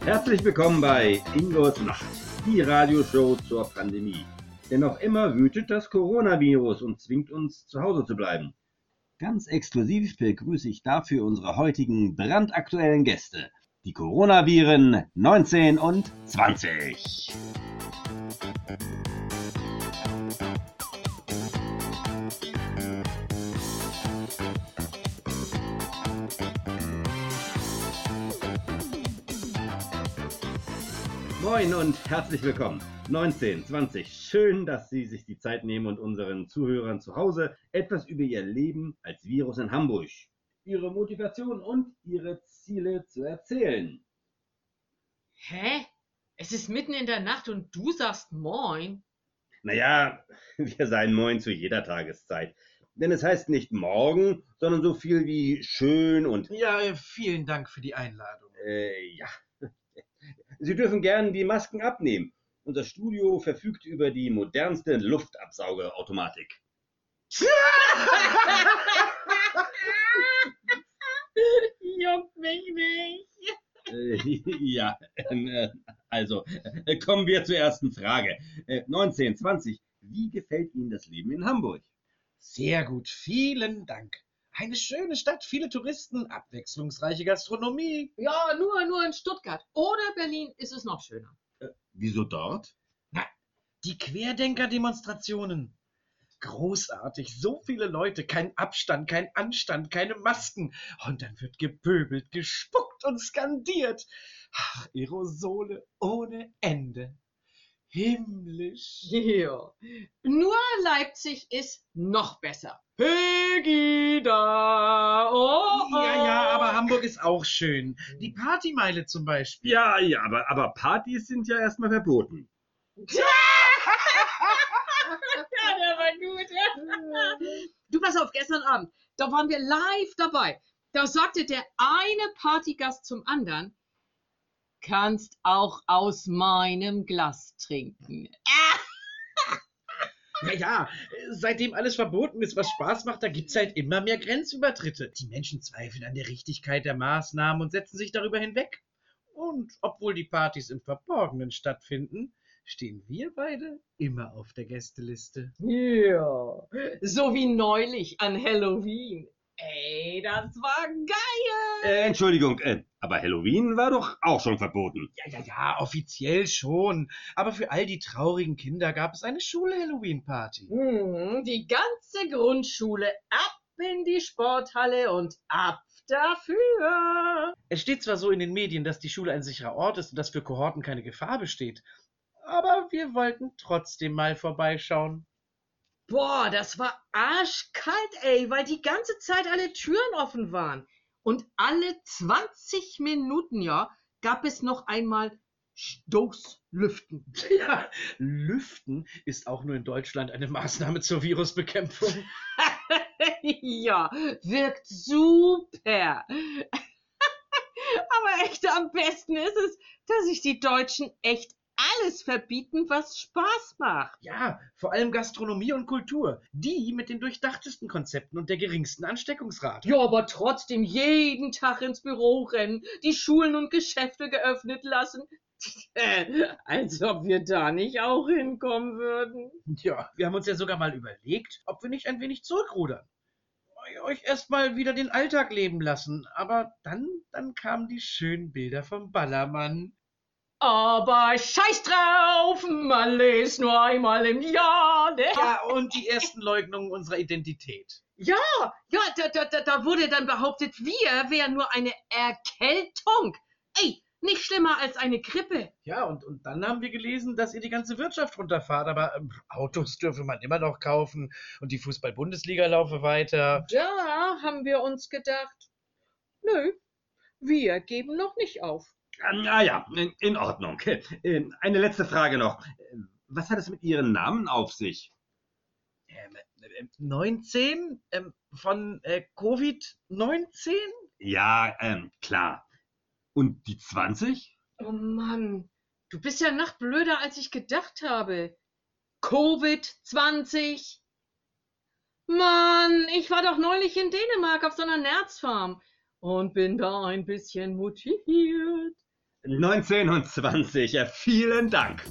Herzlich willkommen bei Ingos Nacht, die Radioshow zur Pandemie. Denn noch immer wütet das Coronavirus und zwingt uns zu Hause zu bleiben. Ganz exklusiv begrüße ich dafür unsere heutigen brandaktuellen Gäste, die Coronaviren 19 und 20. Moin und herzlich willkommen. 19, 20. Schön, dass Sie sich die Zeit nehmen und unseren Zuhörern zu Hause etwas über Ihr Leben als Virus in Hamburg, Ihre Motivation und Ihre Ziele zu erzählen. Hä? Es ist mitten in der Nacht und du sagst Moin? Naja, wir seien Moin zu jeder Tageszeit. Denn es heißt nicht morgen, sondern so viel wie schön und. Ja, vielen Dank für die Einladung. Äh, ja. Sie dürfen gern die Masken abnehmen. Unser Studio verfügt über die modernste Luftabsaugeautomatik. Juckt mich nicht. Äh, ja, äh, also äh, kommen wir zur ersten Frage. Äh, 19, 20. Wie gefällt Ihnen das Leben in Hamburg? Sehr gut, vielen Dank. Eine schöne Stadt, viele Touristen, abwechslungsreiche Gastronomie. Ja, nur, nur in Stuttgart oder Berlin ist es noch schöner. Wieso dort? Na, die Querdenker-Demonstrationen. Großartig, so viele Leute, kein Abstand, kein Anstand, keine Masken. Und dann wird gepöbelt, gespuckt und skandiert. Ach, Aerosole ohne Ende. Himmlisch. Ja. Nur Leipzig ist noch besser. Pegida! Oh, oh. Ja, ja, aber Hamburg ist auch schön. Die Partymeile zum Beispiel. Ja, ja, aber, aber Partys sind ja erstmal verboten. ja, der war gut. Du pass auf, gestern Abend, da waren wir live dabei. Da sagte der eine Partygast zum anderen, kannst auch aus meinem Glas trinken. Ja, ja, seitdem alles verboten ist, was Spaß macht, da gibt's halt immer mehr Grenzübertritte. Die Menschen zweifeln an der Richtigkeit der Maßnahmen und setzen sich darüber hinweg. Und obwohl die Partys im Verborgenen stattfinden, stehen wir beide immer auf der Gästeliste. Ja, so wie neulich an Halloween. Ey, das war geil. Äh, Entschuldigung, äh, aber Halloween war doch auch schon verboten. Ja, ja, ja, offiziell schon. Aber für all die traurigen Kinder gab es eine Schule-Halloween-Party. Mhm, die ganze Grundschule ab in die Sporthalle und ab dafür. Es steht zwar so in den Medien, dass die Schule ein sicherer Ort ist und dass für Kohorten keine Gefahr besteht, aber wir wollten trotzdem mal vorbeischauen. Boah, das war arschkalt, ey, weil die ganze Zeit alle Türen offen waren. Und alle 20 Minuten, ja, gab es noch einmal Stoßlüften. Ja, Lüften ist auch nur in Deutschland eine Maßnahme zur Virusbekämpfung. ja, wirkt super. Aber echt am besten ist es, dass sich die Deutschen echt alles verbieten, was Spaß macht. Ja, vor allem Gastronomie und Kultur. Die mit den durchdachtesten Konzepten und der geringsten Ansteckungsrate. Ja, aber trotzdem jeden Tag ins Büro rennen, die Schulen und Geschäfte geöffnet lassen. Als ob wir da nicht auch hinkommen würden. Ja, wir haben uns ja sogar mal überlegt, ob wir nicht ein wenig zurückrudern. Euch erstmal wieder den Alltag leben lassen. Aber dann, dann kamen die schönen Bilder vom Ballermann. Aber scheiß drauf, Malle ist nur einmal im Jahr. Ne? Ja, und die ersten Leugnungen unserer Identität. Ja, ja, da, da, da- wurde dann behauptet, wir wären nur eine Erkältung. Ey, nicht schlimmer als eine Grippe. Ja, und, und dann haben wir gelesen, dass ihr die ganze Wirtschaft runterfahrt, aber ähm, Autos dürfe man immer noch kaufen und die Fußball-Bundesliga laufe weiter. Da haben wir uns gedacht, nö, wir geben noch nicht auf. Ah ja, in, in Ordnung. Äh, Eine letzte Frage noch. Was hat es mit Ihren Namen auf sich? Ähm, äh, 19 ähm, von äh, Covid-19? Ja, ähm, klar. Und die 20? Oh Mann, du bist ja noch blöder, als ich gedacht habe. Covid-20. Mann, ich war doch neulich in Dänemark auf so einer Nerzfarm und bin da ein bisschen motiviert. 19 und 20, ja, vielen Dank.